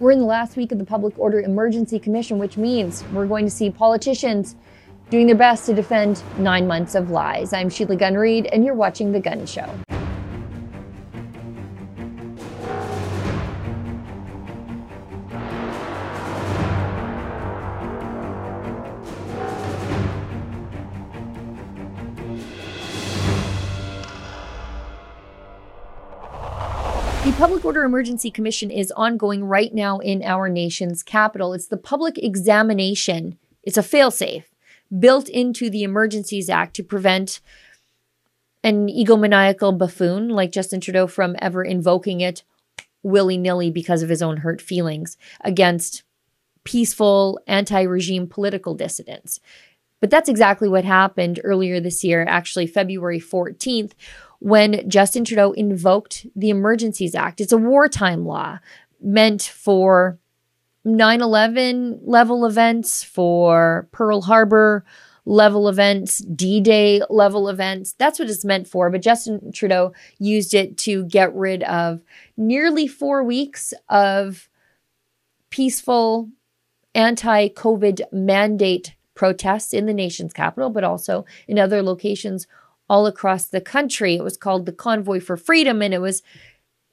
We're in the last week of the Public Order Emergency Commission, which means we're going to see politicians doing their best to defend nine months of lies. I'm Sheila Gunn Reid, and you're watching The Gun Show. Emergency Commission is ongoing right now in our nation's capital. It's the public examination. It's a failsafe built into the Emergencies Act to prevent an egomaniacal buffoon like Justin Trudeau from ever invoking it willy nilly because of his own hurt feelings against peaceful anti regime political dissidents. But that's exactly what happened earlier this year, actually, February 14th, when Justin Trudeau invoked the Emergencies Act. It's a wartime law meant for 9 11 level events, for Pearl Harbor level events, D Day level events. That's what it's meant for. But Justin Trudeau used it to get rid of nearly four weeks of peaceful anti COVID mandate protests in the nation's capital, but also in other locations all across the country. It was called the Convoy for Freedom, and it was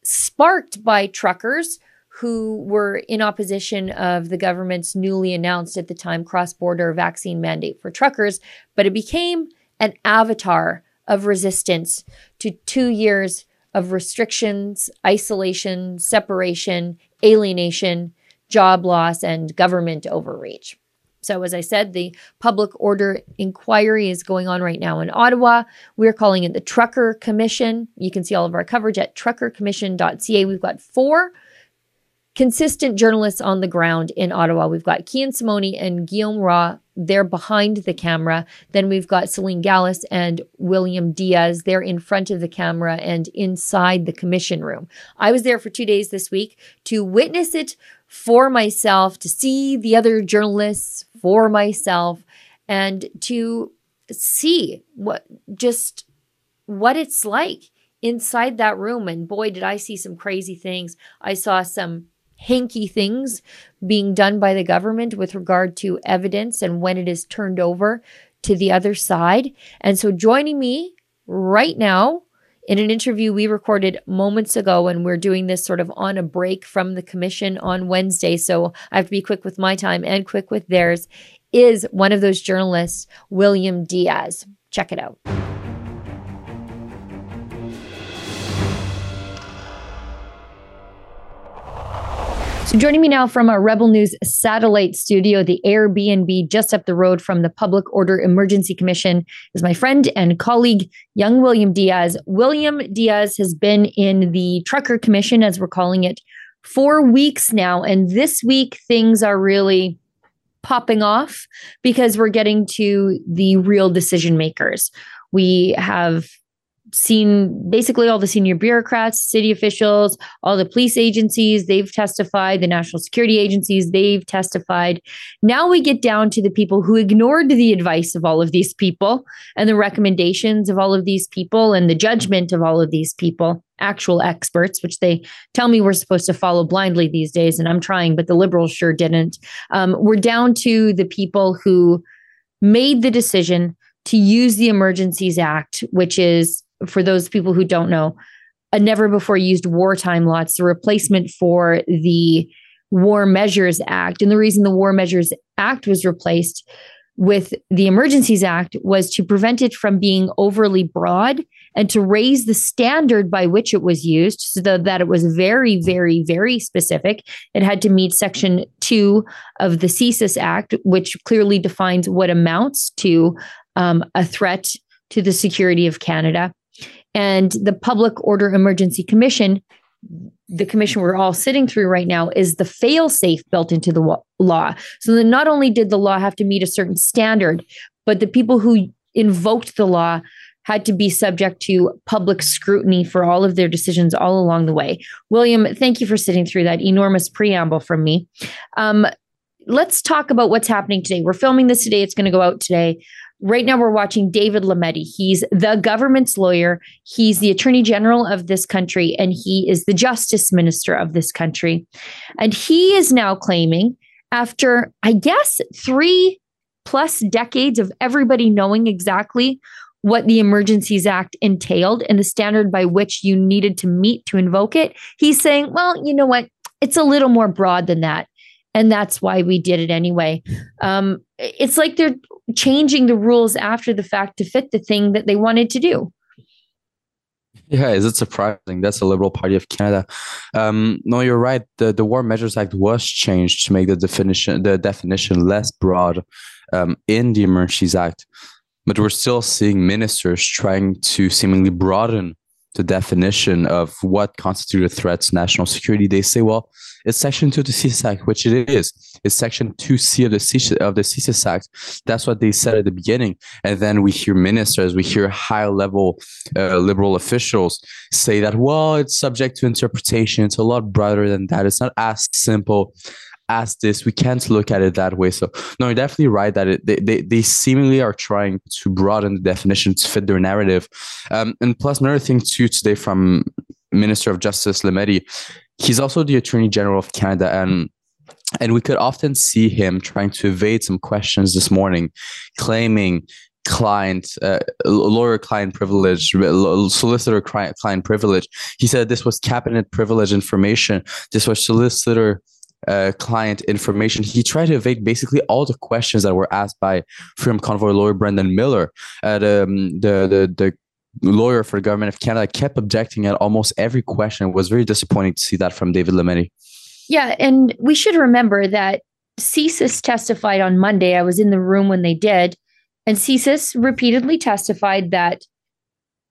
sparked by truckers who were in opposition of the government's newly announced at the time cross-border vaccine mandate for truckers, but it became an avatar of resistance to 2 years of restrictions, isolation, separation, alienation, job loss and government overreach. So, as I said, the public order inquiry is going on right now in Ottawa. We're calling it the Trucker Commission. You can see all of our coverage at truckercommission.ca. We've got four consistent journalists on the ground in Ottawa. We've got Kian Simone and Guillaume Raw. They're behind the camera. Then we've got Celine Gallus and William Diaz. They're in front of the camera and inside the commission room. I was there for two days this week to witness it for myself, to see the other journalists for myself, and to see what just what it's like inside that room. And boy, did I see some crazy things. I saw some hanky things being done by the government with regard to evidence and when it is turned over to the other side. And so joining me right now in an interview we recorded moments ago and we're doing this sort of on a break from the commission on Wednesday. So I have to be quick with my time and quick with theirs is one of those journalists, William Diaz. Check it out. So, joining me now from our Rebel News satellite studio, the Airbnb just up the road from the Public Order Emergency Commission, is my friend and colleague, young William Diaz. William Diaz has been in the Trucker Commission, as we're calling it, for weeks now. And this week, things are really popping off because we're getting to the real decision makers. We have seen basically all the senior bureaucrats, city officials, all the police agencies, they've testified, the national security agencies, they've testified. Now we get down to the people who ignored the advice of all of these people and the recommendations of all of these people and the judgment of all of these people, actual experts, which they tell me we're supposed to follow blindly these days. And I'm trying, but the liberals sure didn't. Um, we're down to the people who made the decision to use the Emergencies Act, which is for those people who don't know, a never before used wartime law. It's the replacement for the War Measures Act. And the reason the War Measures Act was replaced with the Emergencies Act was to prevent it from being overly broad and to raise the standard by which it was used so that it was very, very, very specific. It had to meet Section 2 of the CSIS Act, which clearly defines what amounts to um, a threat to the security of Canada. And the Public Order Emergency Commission, the commission we're all sitting through right now, is the fail safe built into the law. So then not only did the law have to meet a certain standard, but the people who invoked the law had to be subject to public scrutiny for all of their decisions all along the way. William, thank you for sitting through that enormous preamble from me. Um, let's talk about what's happening today. We're filming this today, it's going to go out today right now we're watching David Lametti. He's the government's lawyer. He's the attorney general of this country, and he is the justice minister of this country. And he is now claiming, after I guess three plus decades of everybody knowing exactly what the Emergencies Act entailed and the standard by which you needed to meet to invoke it, he's saying, well, you know what? It's a little more broad than that. And that's why we did it anyway. Um, it's like they're changing the rules after the fact to fit the thing that they wanted to do. Yeah, is it surprising? That's the Liberal Party of Canada. Um, no, you're right. The the War Measures Act was changed to make the definition the definition less broad um, in the Emergencies Act, but we're still seeing ministers trying to seemingly broaden the definition of what constitutes a threat to national security. They say, well, it's Section 2 of the CSIS Act, which it is. It's Section 2C of the CSIS, of the CSIS Act. That's what they said at the beginning. And then we hear ministers, we hear high level uh, liberal officials say that, well, it's subject to interpretation. It's a lot broader than that. It's not as simple as this. We can't look at it that way. So, no, you're definitely right that it, they, they, they seemingly are trying to broaden the definition to fit their narrative. Um, and plus, another thing, too, today from Minister of Justice Lametti he's also the Attorney General of Canada, and and we could often see him trying to evade some questions this morning, claiming client uh, lawyer client privilege solicitor client client privilege he said this was cabinet privilege information this was solicitor uh, client information. He tried to evade basically all the questions that were asked by Freedom Convoy lawyer Brendan Miller. Uh, the, the, the, the lawyer for the government of Canada kept objecting at almost every question. It was very disappointing to see that from David Lametti. Yeah, and we should remember that CSIS testified on Monday. I was in the room when they did, and CSIS repeatedly testified that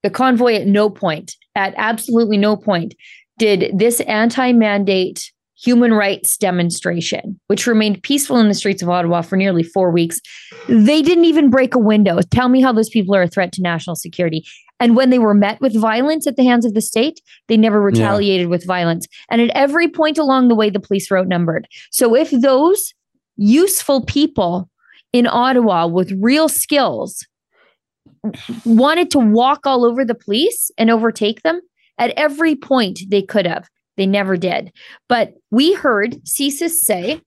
the convoy at no point, at absolutely no point, did this anti-mandate human rights demonstration, which remained peaceful in the streets of Ottawa for nearly four weeks. They didn't even break a window. Tell me how those people are a threat to national security. And when they were met with violence at the hands of the state, they never retaliated yeah. with violence. And at every point along the way, the police were outnumbered. So if those useful people in Ottawa with real skills wanted to walk all over the police and overtake them, at every point they could have. They never did. But we heard CSIS say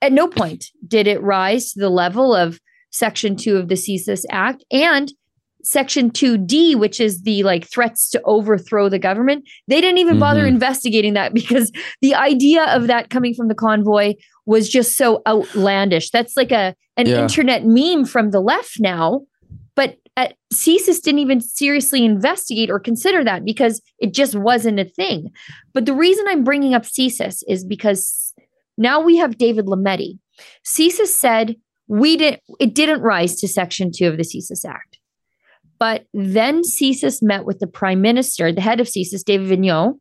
at no point did it rise to the level of Section 2 of the CSIS Act. And section 2d which is the like threats to overthrow the government they didn't even bother mm-hmm. investigating that because the idea of that coming from the convoy was just so outlandish that's like a an yeah. internet meme from the left now but at, CSIS didn't even seriously investigate or consider that because it just wasn't a thing but the reason i'm bringing up CSIS is because now we have david lametti CSIS said we didn't it didn't rise to section 2 of the CSIS act but then CSIS met with the prime minister, the head of CSIS, David Vigneault,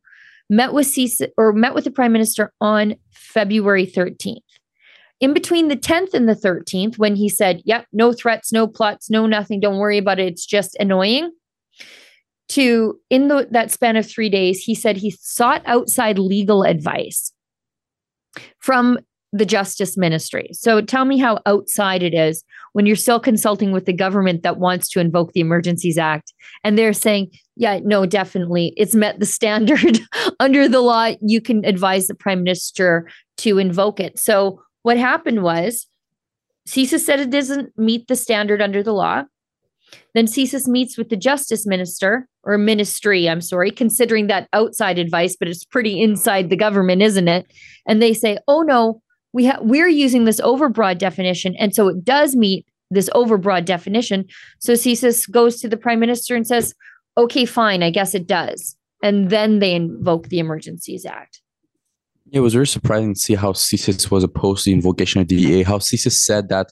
met with CSIS or met with the prime minister on February 13th. In between the 10th and the 13th, when he said, Yep, no threats, no plots, no nothing, don't worry about it, it's just annoying. To in the, that span of three days, he said he sought outside legal advice from the justice ministry. So tell me how outside it is when you're still consulting with the government that wants to invoke the Emergencies Act. And they're saying, yeah, no, definitely. It's met the standard under the law. You can advise the prime minister to invoke it. So what happened was CSIS said it doesn't meet the standard under the law. Then CSIS meets with the justice minister or ministry, I'm sorry, considering that outside advice, but it's pretty inside the government, isn't it? And they say, oh no, we have we're using this overbroad definition and so it does meet this overbroad definition so CSIS goes to the prime minister and says okay fine i guess it does and then they invoke the emergencies act it was very surprising to see how CSIS was opposed to the invocation of the EA, how CSIS said that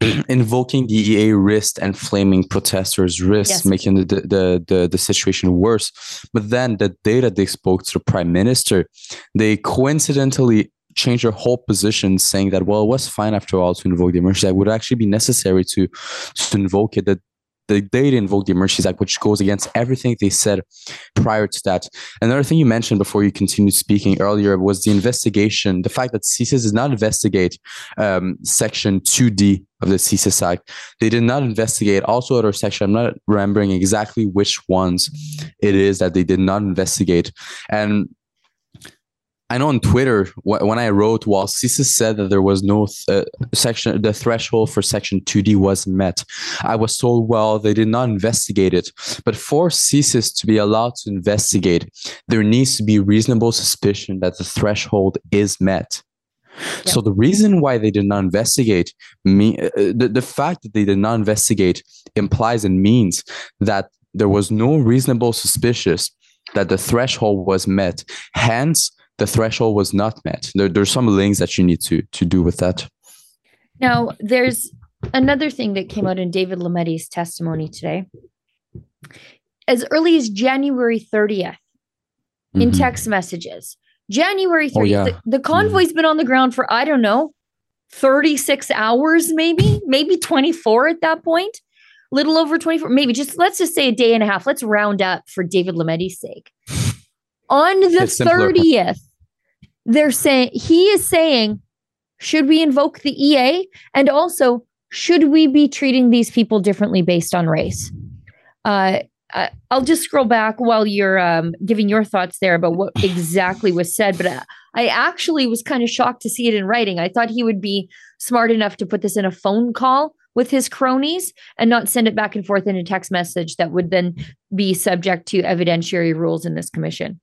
invoking the EA risked and flaming protesters risked yes. making the, the, the, the, situation worse. But then the day that they spoke to the prime minister, they coincidentally change their whole position, saying that well, it was fine after all to invoke the emergency act. Would actually be necessary to to invoke it. That they, they invoke the Emergencies Act, which goes against everything they said prior to that. Another thing you mentioned before you continued speaking earlier was the investigation, the fact that CSIS did not investigate um, Section 2D of the CSIS Act. They did not investigate also other section. I'm not remembering exactly which ones it is that they did not investigate. And I know on Twitter when I wrote, while CSIS said that there was no th- uh, section, the threshold for Section 2D wasn't met. I was told, well, they did not investigate it. But for CSIS to be allowed to investigate, there needs to be reasonable suspicion that the threshold is met. Yep. So the reason why they did not investigate me, uh, the, the fact that they did not investigate implies and means that there was no reasonable suspicious that the threshold was met. Hence, the threshold was not met. There, there's some links that you need to to do with that. Now, there's another thing that came out in David Lametti's testimony today. As early as January 30th, mm-hmm. in text messages, January 30th, oh, yeah. the, the, convoy's mm-hmm. been on the ground for, I don't know, 36 hours, maybe, maybe 24 at that point, little over 24, maybe just let's just say a day and a half. Let's round up for David Lametti's sake. On the 30th, they're saying he is saying should we invoke the EA and also should we be treating these people differently based on race? Uh, I'll just scroll back while you're um, giving your thoughts there about what exactly was said. But uh, I actually was kind of shocked to see it in writing. I thought he would be smart enough to put this in a phone call with his cronies and not send it back and forth in a text message that would then be subject to evidentiary rules in this commission.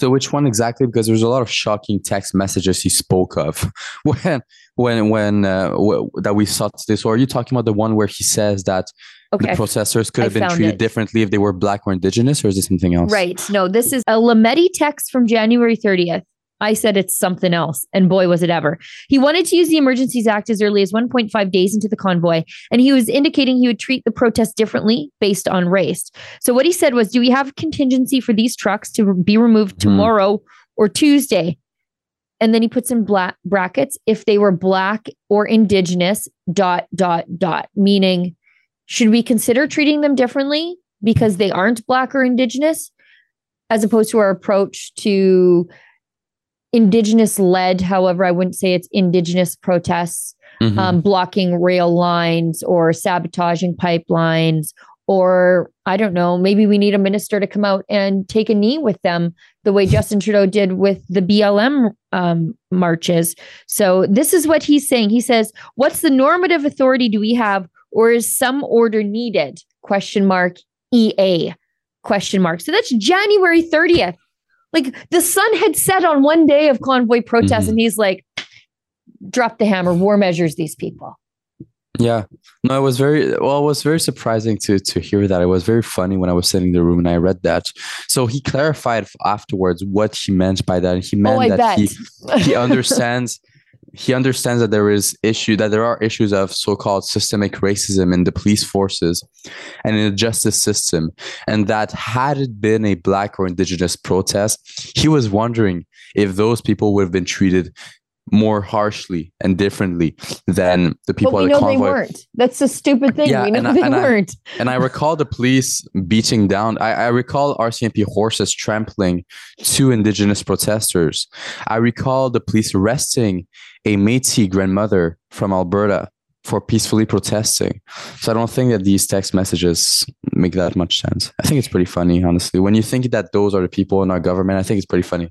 So which one exactly? Because there's a lot of shocking text messages he spoke of when when when uh, w- that we saw this. Or are you talking about the one where he says that okay. the processors could have I been treated it. differently if they were black or indigenous, or is this something else? Right. No, this is a Lametti text from January 30th. I said it's something else. And boy, was it ever. He wanted to use the Emergencies Act as early as 1.5 days into the convoy. And he was indicating he would treat the protest differently based on race. So what he said was Do we have contingency for these trucks to be removed mm-hmm. tomorrow mm. or Tuesday? And then he puts in black brackets if they were black or indigenous, dot, dot, dot, meaning should we consider treating them differently because they aren't black or indigenous as opposed to our approach to indigenous led however i wouldn't say it's indigenous protests mm-hmm. um, blocking rail lines or sabotaging pipelines or i don't know maybe we need a minister to come out and take a knee with them the way justin trudeau did with the blm um, marches. So this is what he's saying. He says what's the normative authority do we have or is some order needed? Question mark ea question mark. So that's january 30th like the sun had set on one day of convoy protest, mm-hmm. and he's like, drop the hammer, war measures these people. Yeah, no, it was very well. It was very surprising to to hear that. It was very funny when I was sitting in the room and I read that. So he clarified afterwards what he meant by that. He meant oh, that bet. he he understands he understands that there is issue that there are issues of so-called systemic racism in the police forces and in the justice system. And that had it been a black or indigenous protest he was wondering if those people would have been treated more harshly and differently than the people but we know convoy. they weren't. That's a stupid thing. Yeah, we know they and weren't. I, and I recall the police beating down. I, I recall RCMP horses trampling two indigenous protesters. I recall the police arresting a Métis grandmother from Alberta for peacefully protesting. So I don't think that these text messages make that much sense. I think it's pretty funny, honestly. When you think that those are the people in our government, I think it's pretty funny.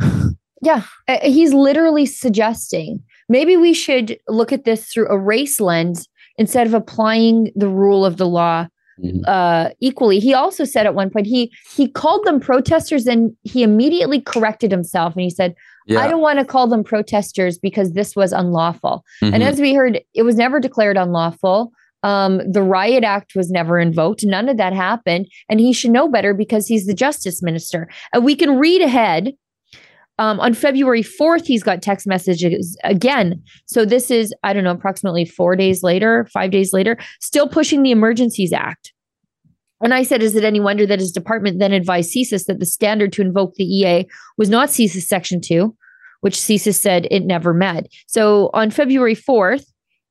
Yeah, he's literally suggesting maybe we should look at this through a race lens instead of applying the rule of the law mm-hmm. uh, equally. He also said at one point he he called them protesters and he immediately corrected himself and he said, yeah. "I don't want to call them protesters because this was unlawful." Mm-hmm. And as we heard, it was never declared unlawful. Um, the riot act was never invoked. None of that happened. And he should know better because he's the justice minister. And we can read ahead um, on February 4th, he's got text messages again. So this is, I don't know, approximately four days later, five days later, still pushing the Emergencies Act. And I said, is it any wonder that his department then advised CSIS that the standard to invoke the EA was not CSIS Section 2, which CSIS said it never met. So on February 4th,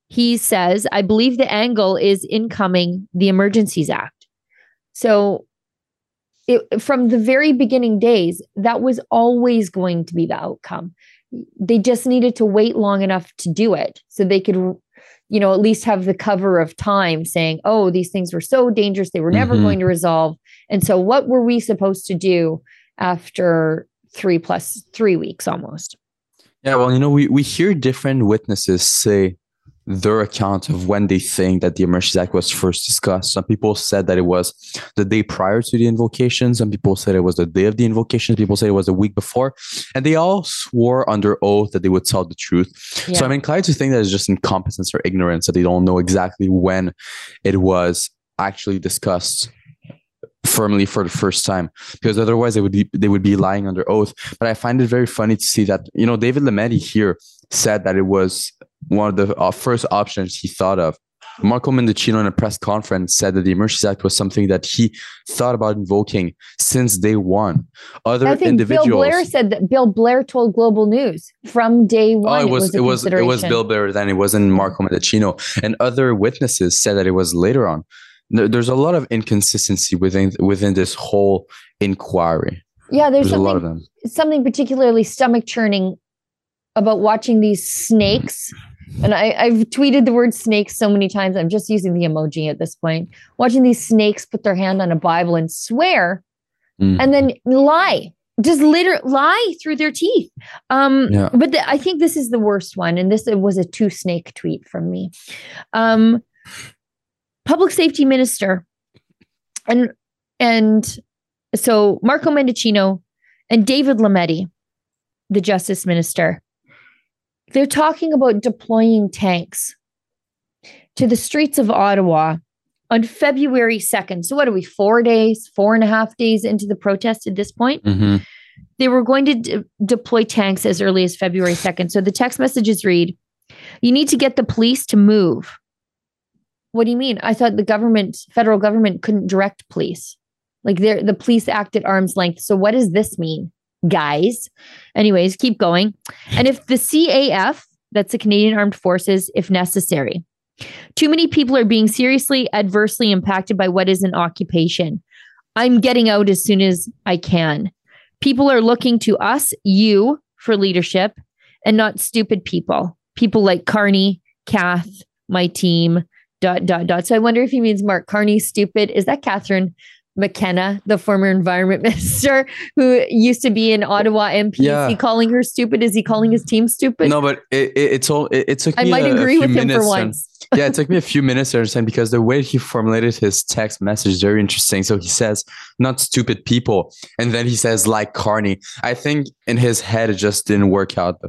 he says, I believe the angle is incoming the Emergencies Act. So it, from the very beginning days, that was always going to be the outcome. They just needed to wait long enough to do it so they could, you know, at least have the cover of time saying, oh, these things were so dangerous, they were never mm-hmm. going to resolve. And so, what were we supposed to do after three plus three weeks almost? Yeah, well, you know, we, we hear different witnesses say their account of when they think that the Emergencies Act was first discussed. Some people said that it was the day prior to the invocation. Some people said it was the day of the invocation. People said it was a week before. And they all swore under oath that they would tell the truth. Yeah. So I'm inclined to think that it's just incompetence or ignorance that they don't know exactly when it was actually discussed firmly for the first time because otherwise they would be they would be lying under oath but i find it very funny to see that you know david lametti here said that it was one of the uh, first options he thought of. Marco Mendicino in a press conference said that the Emergency Act was something that he thought about invoking since day one. Other I think individuals. Bill Blair said that Bill Blair told Global News from day one. Oh, it was it was it was, it was Bill Blair then. It wasn't Marco Mendicino, and other witnesses said that it was later on. There's a lot of inconsistency within within this whole inquiry. Yeah, there's, there's a lot of them. Something particularly stomach churning about watching these snakes and I, I've tweeted the word snakes so many times. I'm just using the emoji at this point. Watching these snakes put their hand on a Bible and swear mm. and then lie, just literally lie through their teeth. Um, yeah. But the, I think this is the worst one. And this was a two snake tweet from me. Um, public safety minister and and so Marco Mendicino and David Lametti, the justice minister, they're talking about deploying tanks to the streets of Ottawa on February 2nd. So, what are we, four days, four and a half days into the protest at this point? Mm-hmm. They were going to de- deploy tanks as early as February 2nd. So, the text messages read You need to get the police to move. What do you mean? I thought the government, federal government, couldn't direct police. Like the police act at arm's length. So, what does this mean? Guys. Anyways, keep going. And if the CAF, that's the Canadian Armed Forces, if necessary. Too many people are being seriously adversely impacted by what is an occupation. I'm getting out as soon as I can. People are looking to us, you, for leadership and not stupid people. People like Carney, Kath, my team, dot, dot, dot. So I wonder if he means Mark Carney stupid. Is that Catherine McKenna, the former environment minister who used to be an Ottawa MP. Yeah. Is he calling her stupid? Is he calling his team stupid? No, but it, it, it's all. It, it took I me might a, agree a with him for once. yeah, it took me a few minutes to understand because the way he formulated his text message is very interesting. So he says, "Not stupid people," and then he says, "Like Carney." I think in his head it just didn't work out.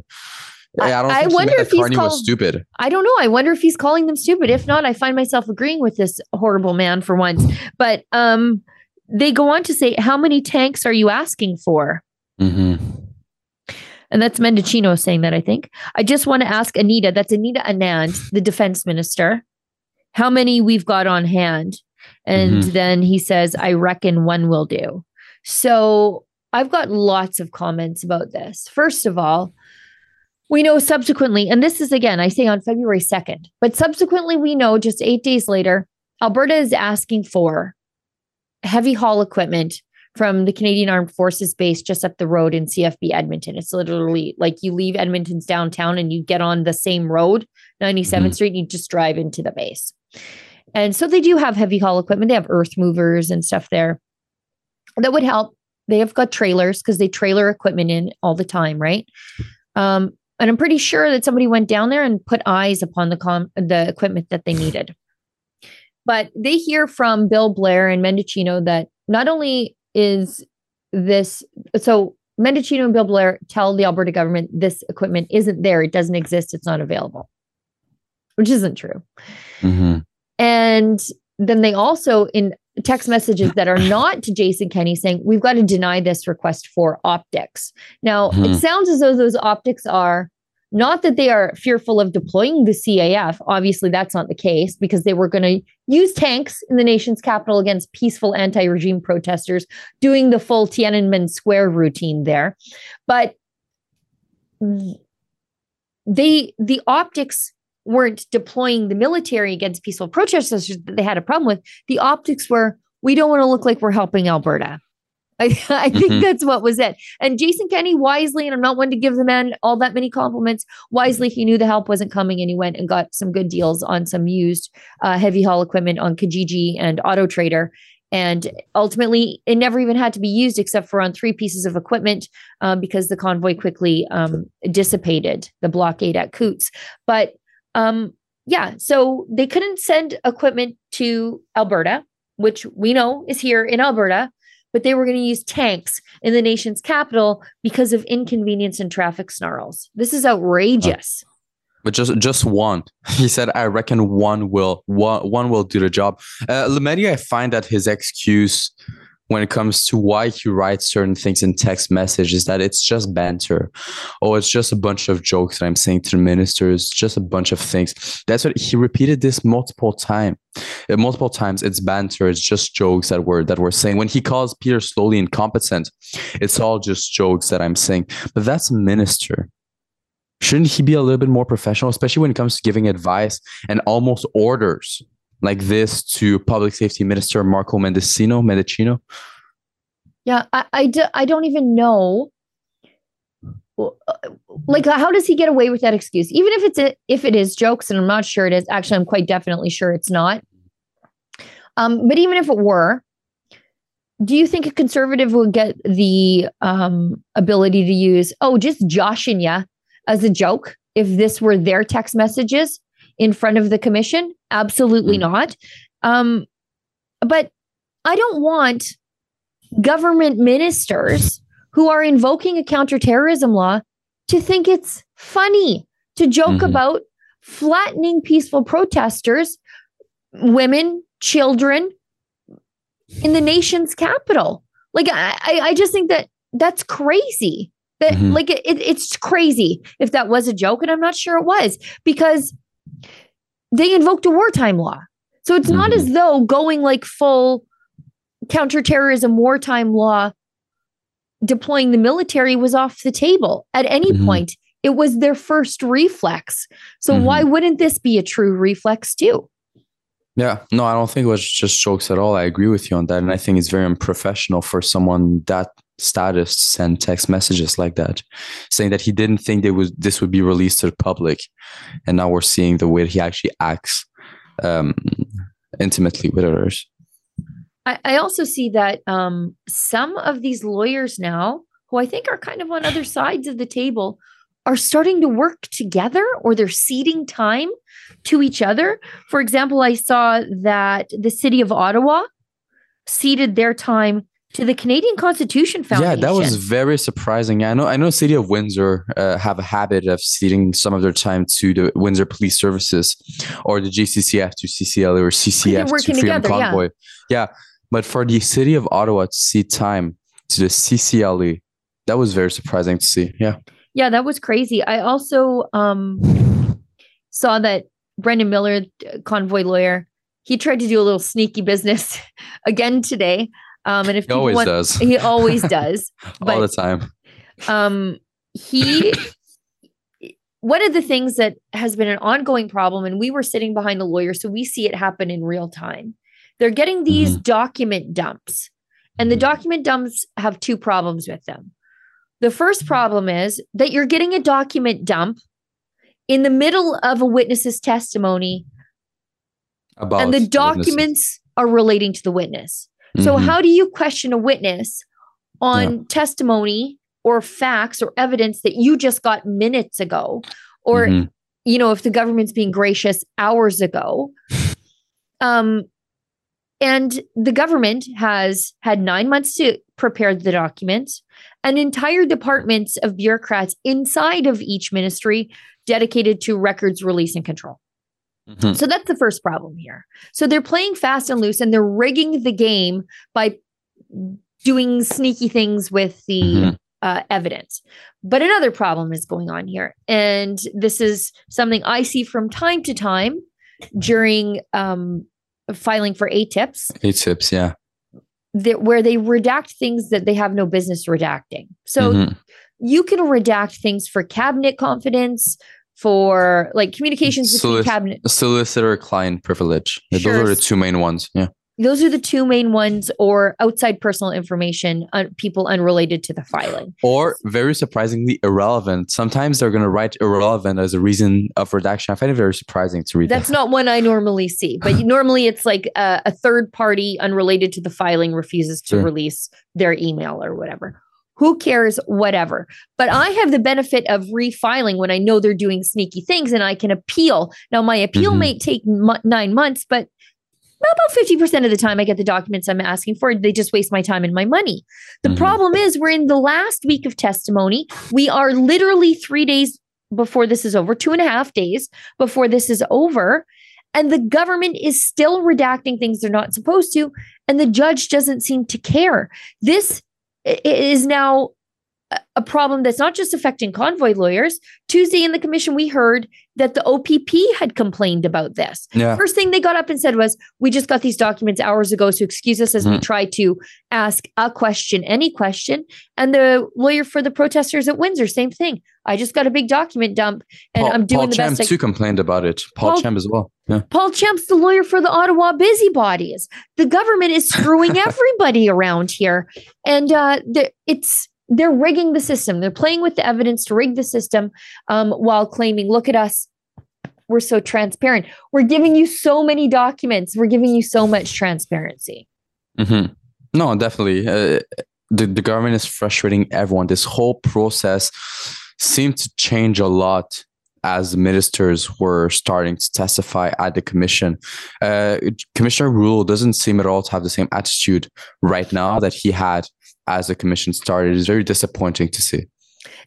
I, I, I wonder if Carney called, was stupid. I don't know. I wonder if he's calling them stupid. If not, I find myself agreeing with this horrible man for once. But um, they go on to say, How many tanks are you asking for? Mm-hmm. And that's Mendicino saying that, I think. I just want to ask Anita, that's Anita Anand, the defense minister, how many we've got on hand. And mm-hmm. then he says, I reckon one will do. So I've got lots of comments about this. First of all, we know subsequently, and this is again, I say on February 2nd, but subsequently, we know just eight days later, Alberta is asking for heavy haul equipment from the Canadian Armed Forces base just up the road in CFB Edmonton. It's literally like you leave Edmonton's downtown and you get on the same road, 97th mm-hmm. Street, and you just drive into the base. And so they do have heavy haul equipment. They have earth movers and stuff there that would help. They have got trailers because they trailer equipment in all the time, right? Um, and I'm pretty sure that somebody went down there and put eyes upon the com- the equipment that they needed. But they hear from Bill Blair and Mendicino that not only is this so Mendicino and Bill Blair tell the Alberta government this equipment isn't there, it doesn't exist, it's not available, which isn't true. Mm-hmm. And then they also, in text messages that are not to Jason Kenney, saying, We've got to deny this request for optics. Now, mm-hmm. it sounds as though those optics are not that they are fearful of deploying the CAF. Obviously, that's not the case because they were going to use tanks in the nation's capital against peaceful anti regime protesters, doing the full Tiananmen Square routine there. But they, the optics weren't deploying the military against peaceful protesters that they had a problem with. The optics were we don't want to look like we're helping Alberta. I, I think mm-hmm. that's what was it. And Jason Kenney wisely, and I'm not one to give the man all that many compliments, wisely, he knew the help wasn't coming and he went and got some good deals on some used uh, heavy haul equipment on Kijiji and Auto Trader. And ultimately, it never even had to be used except for on three pieces of equipment um, because the convoy quickly um, dissipated the blockade at Coutts. But um, yeah, so they couldn't send equipment to Alberta, which we know is here in Alberta but they were going to use tanks in the nation's capital because of inconvenience and traffic snarls. This is outrageous. But just just one, he said. I reckon one will one one will do the job. Uh, Lametti, I find that his excuse when it comes to why he writes certain things in text messages that it's just banter. Oh it's just a bunch of jokes that i'm saying to the ministers just a bunch of things. That's what he repeated this multiple times uh, multiple times it's banter. It's just jokes that we're that we're saying. When he calls peter sloly incompetent it's all just jokes that i'm saying. But that's a minister. Shouldn't he be a little bit more professional especially when it comes to giving advice and almost orders like this to Public Safety Minister Marco Mendicino, Mendicino? Yeah, I, I, do, I don't even know. Like, how does he get away with that excuse? Even if it's a, if it is jokes, and I'm not sure it is. Actually, I'm quite definitely sure it's not. Um, but even if it were, do you think a conservative would get the um, ability to use oh just joshing you as a joke if this were their text messages in front of the commission? Absolutely mm. not. Um, but I don't want government ministers who are invoking a counterterrorism law to think it's funny to joke mm-hmm. about flattening peaceful protesters, women, children in the nation's capital. Like I, I just think that that's crazy. That mm-hmm. like it, it's crazy if that was a joke, and I'm not sure it was because they invoked a wartime law. So it's mm-hmm. not as though going like full counterterrorism wartime law deploying the military was off the table at any mm-hmm. point. It was their first reflex. So mm-hmm. why wouldn't this be a true reflex too? Yeah, no, I don't think it was just jokes at all. I agree with you on that. And I think it's very unprofessional for someone that status send text messages like that, saying that he didn't think they was this would be released to the public, and now we're seeing the way he actually acts um, intimately with others. I, I also see that um, some of these lawyers now, who I think are kind of on other sides of the table, are starting to work together or they're ceding time to each other. For example, I saw that the city of Ottawa ceded their time to the Canadian Constitution Foundation. Yeah, that was very surprising. I know I know City of Windsor uh, have a habit of ceding some of their time to the Windsor Police Services or the GCCF to CCL or CCF to Freedom together, Convoy. Yeah. yeah. But for the City of Ottawa to cede time to the CCLE, that was very surprising to see. Yeah. Yeah, that was crazy. I also um, saw that Brendan Miller, convoy lawyer, he tried to do a little sneaky business again today um, and if he always want, does, he always does all the time. Um, he one of the things that has been an ongoing problem, and we were sitting behind a lawyer, so we see it happen in real time. They're getting these mm-hmm. document dumps, and the mm-hmm. document dumps have two problems with them. The first problem is that you're getting a document dump in the middle of a witness's testimony, About and the documents are relating to the witness. So, mm-hmm. how do you question a witness on yeah. testimony or facts or evidence that you just got minutes ago? Or, mm-hmm. you know, if the government's being gracious hours ago. Um, and the government has had nine months to prepare the documents, and entire departments of bureaucrats inside of each ministry dedicated to records release and control. Mm-hmm. So that's the first problem here. So they're playing fast and loose and they're rigging the game by doing sneaky things with the mm-hmm. uh, evidence. But another problem is going on here. And this is something I see from time to time during um, filing for ATIPs. ATIPs, yeah. That, where they redact things that they have no business redacting. So mm-hmm. you can redact things for cabinet confidence, for like communications between Solic- cabinet. Solicitor client privilege. Sure. Those are the two main ones. Yeah. Those are the two main ones, or outside personal information, uh, people unrelated to the filing. Or very surprisingly irrelevant. Sometimes they're going to write irrelevant as a reason of redaction. I find it very surprising to read That's that. not one I normally see, but normally it's like a, a third party unrelated to the filing refuses to Sure. release their email or whatever. Who cares? Whatever. But I have the benefit of refiling when I know they're doing sneaky things and I can appeal. Now, my appeal Mhm. may take mo- nine months, but about 50% of the time I get the documents I'm asking for. They just waste my time and my money. The Mhm. problem is, we're in the last week of testimony. We are literally three days before this is over, two and a half days before this is over. And the government is still redacting things they're not supposed to. And the judge doesn't seem to care. This is now a- problem that's not just affecting convoy lawyers. Tuesday in the commission, we heard that the OPP had complained about this. Yeah. First thing they got up and said was, We just got these documents hours ago. So excuse us as we Mhm. try to ask a question, any question. And the lawyer for the protesters at Windsor, same thing. I just got a big document dump and Paul, I'm doing Paul the Champ best I too complained about it. Paul, Paul- Champ as well. Yeah. Paul Champ's the lawyer for the Ottawa busybodies. The government is screwing everybody around here, and uh, the, it's they're rigging the system. They're playing with the evidence to rig the system, um, while claiming, "Look at us, we're so transparent. We're giving you so many documents. We're giving you so much transparency." hmm No, definitely. Uh, the, the government is frustrating everyone. This whole process seemed to change a lot as ministers were starting to testify at the commission. Uh, Commissioner Rouleau doesn't seem at all to have the same attitude right now that he had as the commission started. It's very disappointing to see.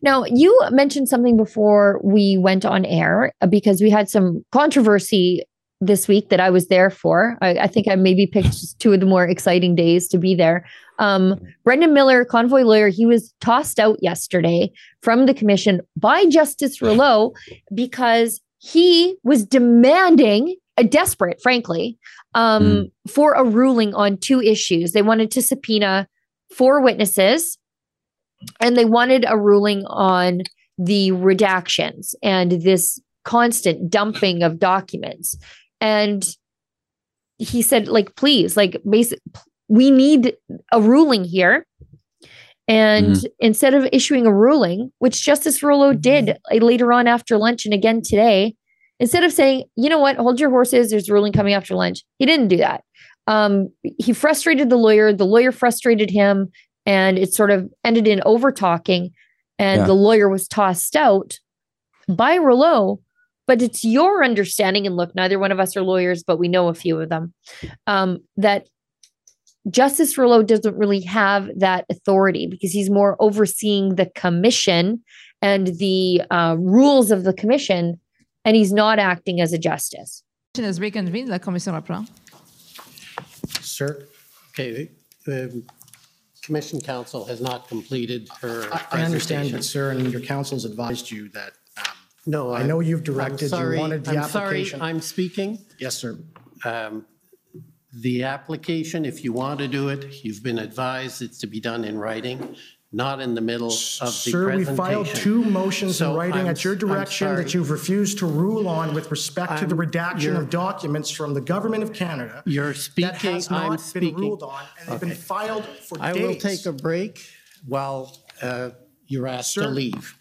Now, you mentioned something before we went on air uh, because we had some controversy this week that I was there for. I, I think I maybe picked two of the more exciting days to be there. Um, Brendan Miller, convoy lawyer, he was tossed out yesterday from the commission by Justice Rouleau because he was demanding, uh, desperate, frankly, um, for a ruling on two issues. They wanted to subpoena four witnesses and they wanted a ruling on the redactions and this constant dumping of documents. And he said like please like basic we need a ruling here. And instead of issuing a ruling which justice Rouleau did uh, later on after lunch and again today instead of saying you know what? Hold your horses. There's a ruling coming after lunch. He didn't do that um, he frustrated the lawyer the lawyer frustrated him and it sort of ended in over talking and Yeah. the lawyer was tossed out by Rouleau. But it's your understanding, and look, neither one of us are lawyers, but we know a few of them, um, that Justice Rouleau doesn't really have that authority because he's more overseeing the commission and the uh, rules of the commission, and he's not acting as a justice. Is reconvened. La commission reprend. Sir, okay, the Commission Counsel has not completed her I- I understand, presentation. but sir, and your counsel's advised you that, um, No, I know you've directed, you sorry- wanted the application. I'm sorry. I'm speaking. yes, sir. Um, The application, if you want to do it, you've been advised it's to be done in writing, not in the middle of the Sir, we filed two motions in So writing I'm at your I'm direction that you've refused to rule on with respect to the redaction of documents from the government of Canada. You're speaking, That has I'm not been speaking. ruled on, and they've been Okay. filed for I will days. take a break while uh, you're asked to Sir. leave.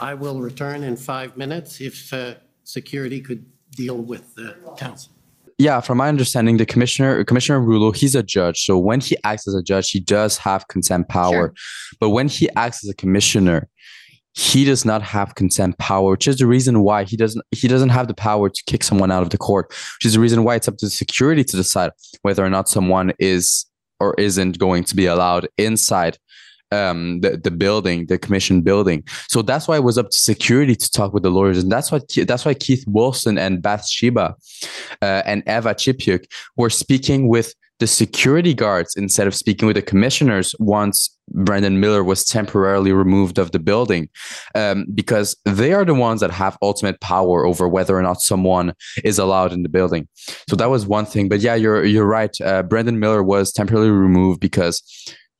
I will return in five minutes if uh, security could deal with the counsel. Yeah, from my understanding, the commissioner, Commissioner Rouleau, he's a judge. So when he acts as a judge, he does have consent power. But when he acts as a commissioner, he does not have consent power, which is the reason why he doesn't he doesn't have the power to kick someone out of the court. Which is the reason why it's up to the security to decide whether or not someone is or isn't going to be allowed inside um the, the building the commission building so that's why it was up to security to talk with the lawyers and that's what that's why keith wilson and bathsheba uh, and eva chipiuk were speaking with the security guards instead of speaking with the commissioners once Brendan Miller was temporarily removed of the building um, because they are the ones that have ultimate power over whether or not someone is allowed in the building. So that was one thing. But yeah, you're you're right. Uh, Brendan Miller was temporarily removed because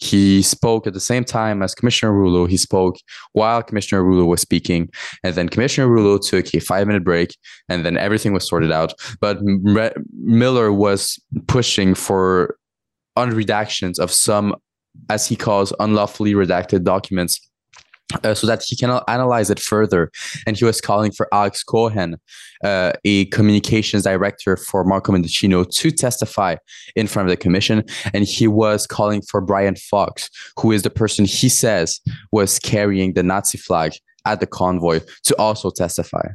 he spoke at the same time as Commissioner Rouleau. He spoke while Commissioner Rouleau was speaking, and then Commissioner Rouleau took a five minute break, and then everything was sorted out. But Miller was pushing for unredactions of some, as he calls, unlawfully redacted documents. Uh, so that he can analyze it further. And he was calling for Alex Cohen, uh, a communications director for Marco Mendicino, to testify in front of the commission. And he was calling for Brian Fox, who is the person he says was carrying the Nazi flag at the convoy, to also testify.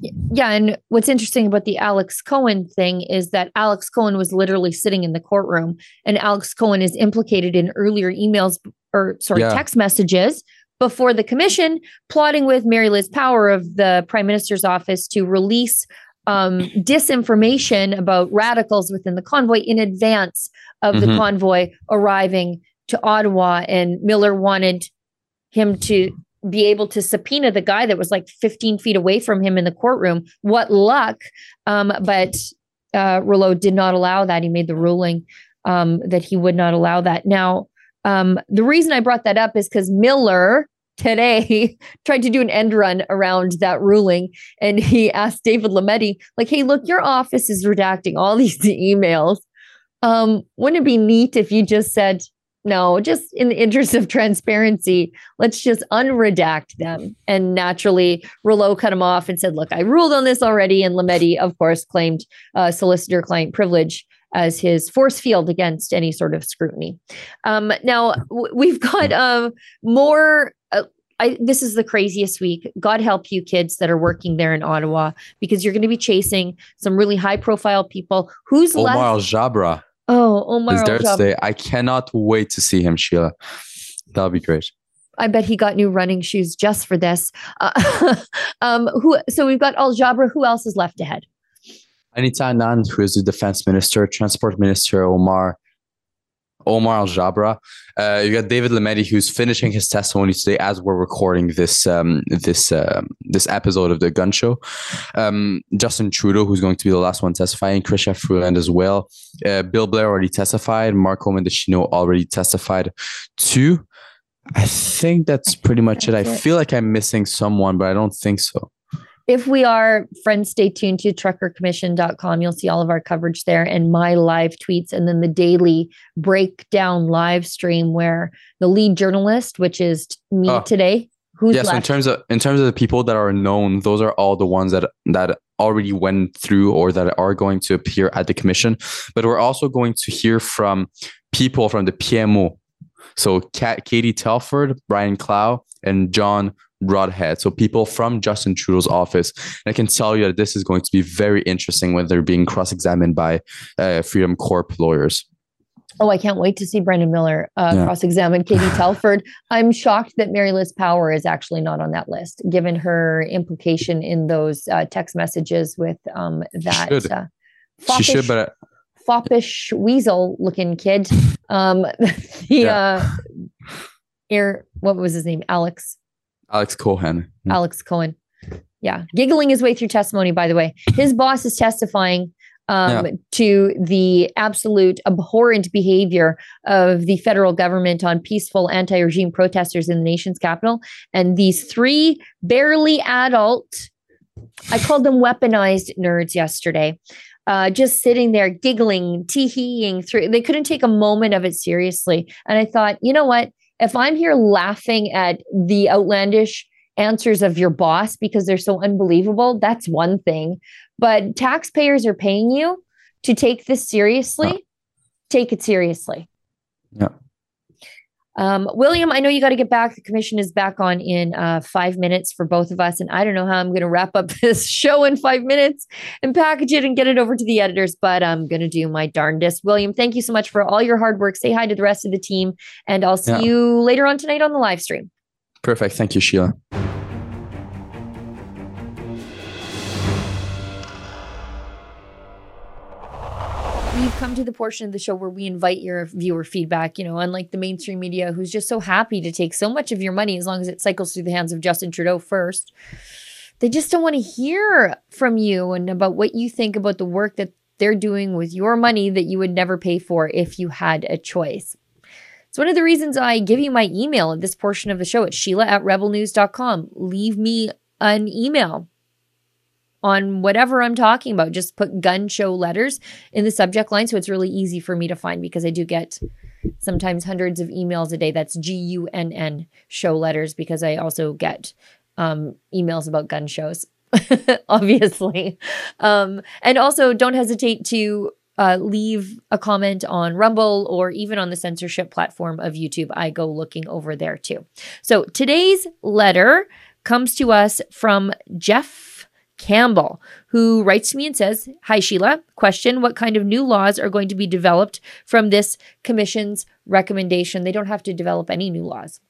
Yeah, and what's interesting about the Alex Cohen thing is that Alex Cohen was literally sitting in the courtroom, and Alex Cohen is implicated in earlier emails or sorry, Yeah. text messages before the commission, plotting with Mary Liz Power of the Prime Minister's office to release um, disinformation about radicals within the convoy in advance of the Mhm. convoy arriving to Ottawa. And Miller wanted him to be able to subpoena the guy that was like 15 feet away from him in the courtroom. What luck. Um, but uh, Rouleau did not allow that. He made the ruling um, that he would not allow that. Now, um, the reason I brought that up is because Miller today tried to do an end run around that ruling and he asked David Lametti, like, hey, look, your office is redacting all these emails. Um, wouldn't it be neat if you just said, no, just in the interest of transparency, let's just unredact them. And naturally, Rouleau cut him off and said, look, I ruled on this already. And Lametti, of course, claimed uh, solicitor client privilege as his force field against any sort of scrutiny. Um, now, w- we've got uh, more. Uh, I, this is the craziest week. God help you, kids that are working there in Ottawa, because you're going to be chasing some really high profile people. Who's Omar Al left? Jabra Oh, Omar is there Alghabra. today. I cannot wait to see him, Sheila. That'll be great. I bet he got new running shoes just for this. Uh, um, who? So we've got Alghabra. Who else is left ahead? Anita Anand, who is the defense minister, transport minister, Omar Omar Alghabra. Uh, you got David Lametti, who's finishing his testimony today as we're recording this um, this um, this episode of the Gunn Show. Um, Justin Trudeau, who's going to be the last one testifying. Chrystia Freeland as well. Uh, Bill Blair already testified. Marco Mendicino already testified. Two. I think that's pretty much it. I feel like I'm missing someone, but I don't think so. If we are friends, stay tuned to truckercommission.com. You'll see all of our coverage there and my live tweets, and then the daily breakdown live stream where the lead journalist, which is me Oh. today, who's yeah, so in terms of in terms of the people that are known, those are all the ones that that already went through or that are going to appear at the commission. But we're also going to hear from people from the PMO. So Kat, Katie Telford, Brian Clow, and John Brodhead. So people from Justin Trudeau's office. And I can tell you that this is going to be very interesting when they're being cross-examined by uh, Freedom Corp lawyers. Oh, I can't wait to see Brendan Miller uh, Yeah. cross examine Katie Telford. I'm shocked that Mary Liz Power is actually not on that list, given her implication in those uh, text messages with um, that should. uh, She should, foppish- but foppish weasel looking kid. Um, the Yeah. uh, air, what was his name? Alex. Alex Cohen. Alex Cohen. Yeah, giggling his way through testimony. By the way, his boss is testifying um, Yeah. to the absolute abhorrent behavior of the federal government on peaceful anti-regime protesters in the nation's capital, and these three barely adult. I called them weaponized nerds yesterday. Uh, just sitting there giggling, tee-heeing through. They couldn't take a moment of it seriously. And I thought, you know what? If I'm here laughing at the outlandish answers of your boss because they're so unbelievable, that's one thing. But taxpayers are paying you to take this seriously. Take it seriously. Yeah. Um, William, I know you got to get back. The commission is back on in uh, five minutes for both of us. And I don't know how I'm going to wrap up this show in five minutes and package it and get it over to the editors, but I'm going to do my darndest. William, thank you so much for all your hard work. Say hi to the rest of the team, and I'll see Yeah. you later on tonight on the live stream. Perfect. Thank you, Sheila. Come to the portion of the show where we invite your viewer feedback. You know, unlike the mainstream media, who's just so happy to take so much of your money as long as it cycles through the hands of Justin Trudeau first. They just don't want to hear from you and about what you think about the work that they're doing with your money that you would never pay for if you had a choice. It's one of the reasons I give you my email at this portion of the show at Sheila at rebelnews.com. Leave me an email on whatever I'm talking about. Just put Gunn show letters in the subject line so it's really easy for me to find because I do get sometimes hundreds of emails a day. That's G U N N show letters because I also get um, emails about gun shows, obviously. Um, and also don't hesitate to uh, leave a comment on Rumble or even on the censorship platform of YouTube. I go looking over there too. So today's letter comes to us from Jeff Campbell, who writes to me and says, Hi, Sheila. Question What kind of new laws are going to be developed from this commission's recommendation? They don't have to develop any new laws.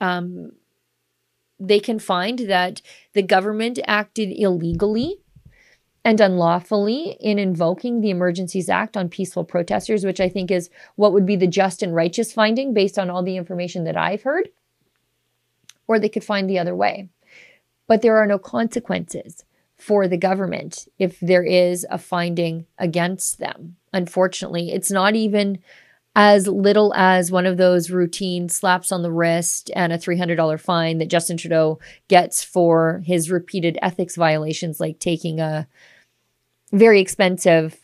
Um, they can find that the government acted illegally and unlawfully in invoking the Emergencies Act on peaceful protesters, which I think is what would be the just and righteous finding based on all the information that I've heard. Or they could find the other way. But there are no consequences for the government if there is a finding against them. Unfortunately, it's not even as little as one of those routine slaps on the wrist and a $300 fine that Justin Trudeau gets for his repeated ethics violations, like taking a very expensive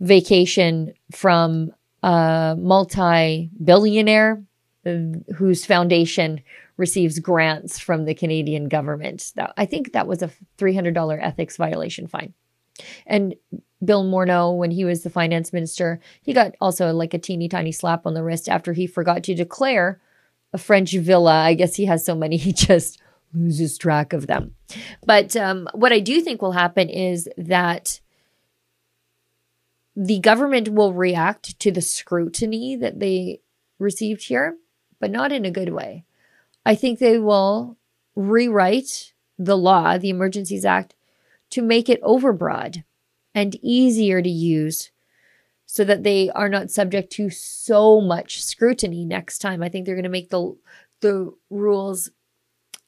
vacation from a multi billionaire uh, whose foundation receives grants from the Canadian government. That, I think that was a $300 ethics violation fine. And Bill Morneau, when he was the finance minister, he got also like a teeny tiny slap on the wrist after he forgot to declare a French villa. I guess he has so many, he just loses track of them. But um, what I do think will happen is that the government will react to the scrutiny that they received here, but not in a good way. I think they will rewrite the law, the Emergencies Act, to make it overbroad and easier to use so that they are not subject to so much scrutiny next time. I think they're going to make the the rules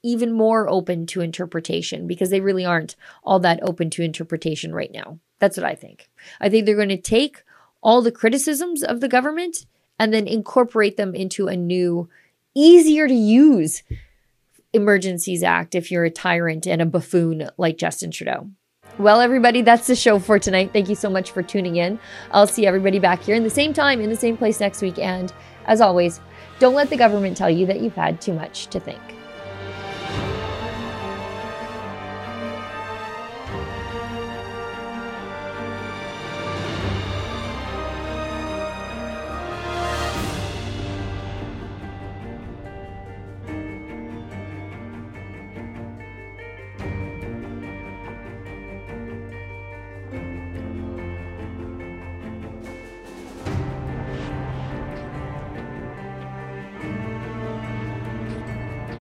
even more open to interpretation because they really aren't all that open to interpretation right now. That's what I think. I think they're going to take all the criticisms of the government and then incorporate them into a new, easier to use Emergencies Act if you're a tyrant and a buffoon like Justin Trudeau. Well, everybody, that's the show for tonight. Thank you so much for tuning in. I'll see everybody back here in the same time, in the same place next week. And as always, don't let the government tell you that you've had too much to think.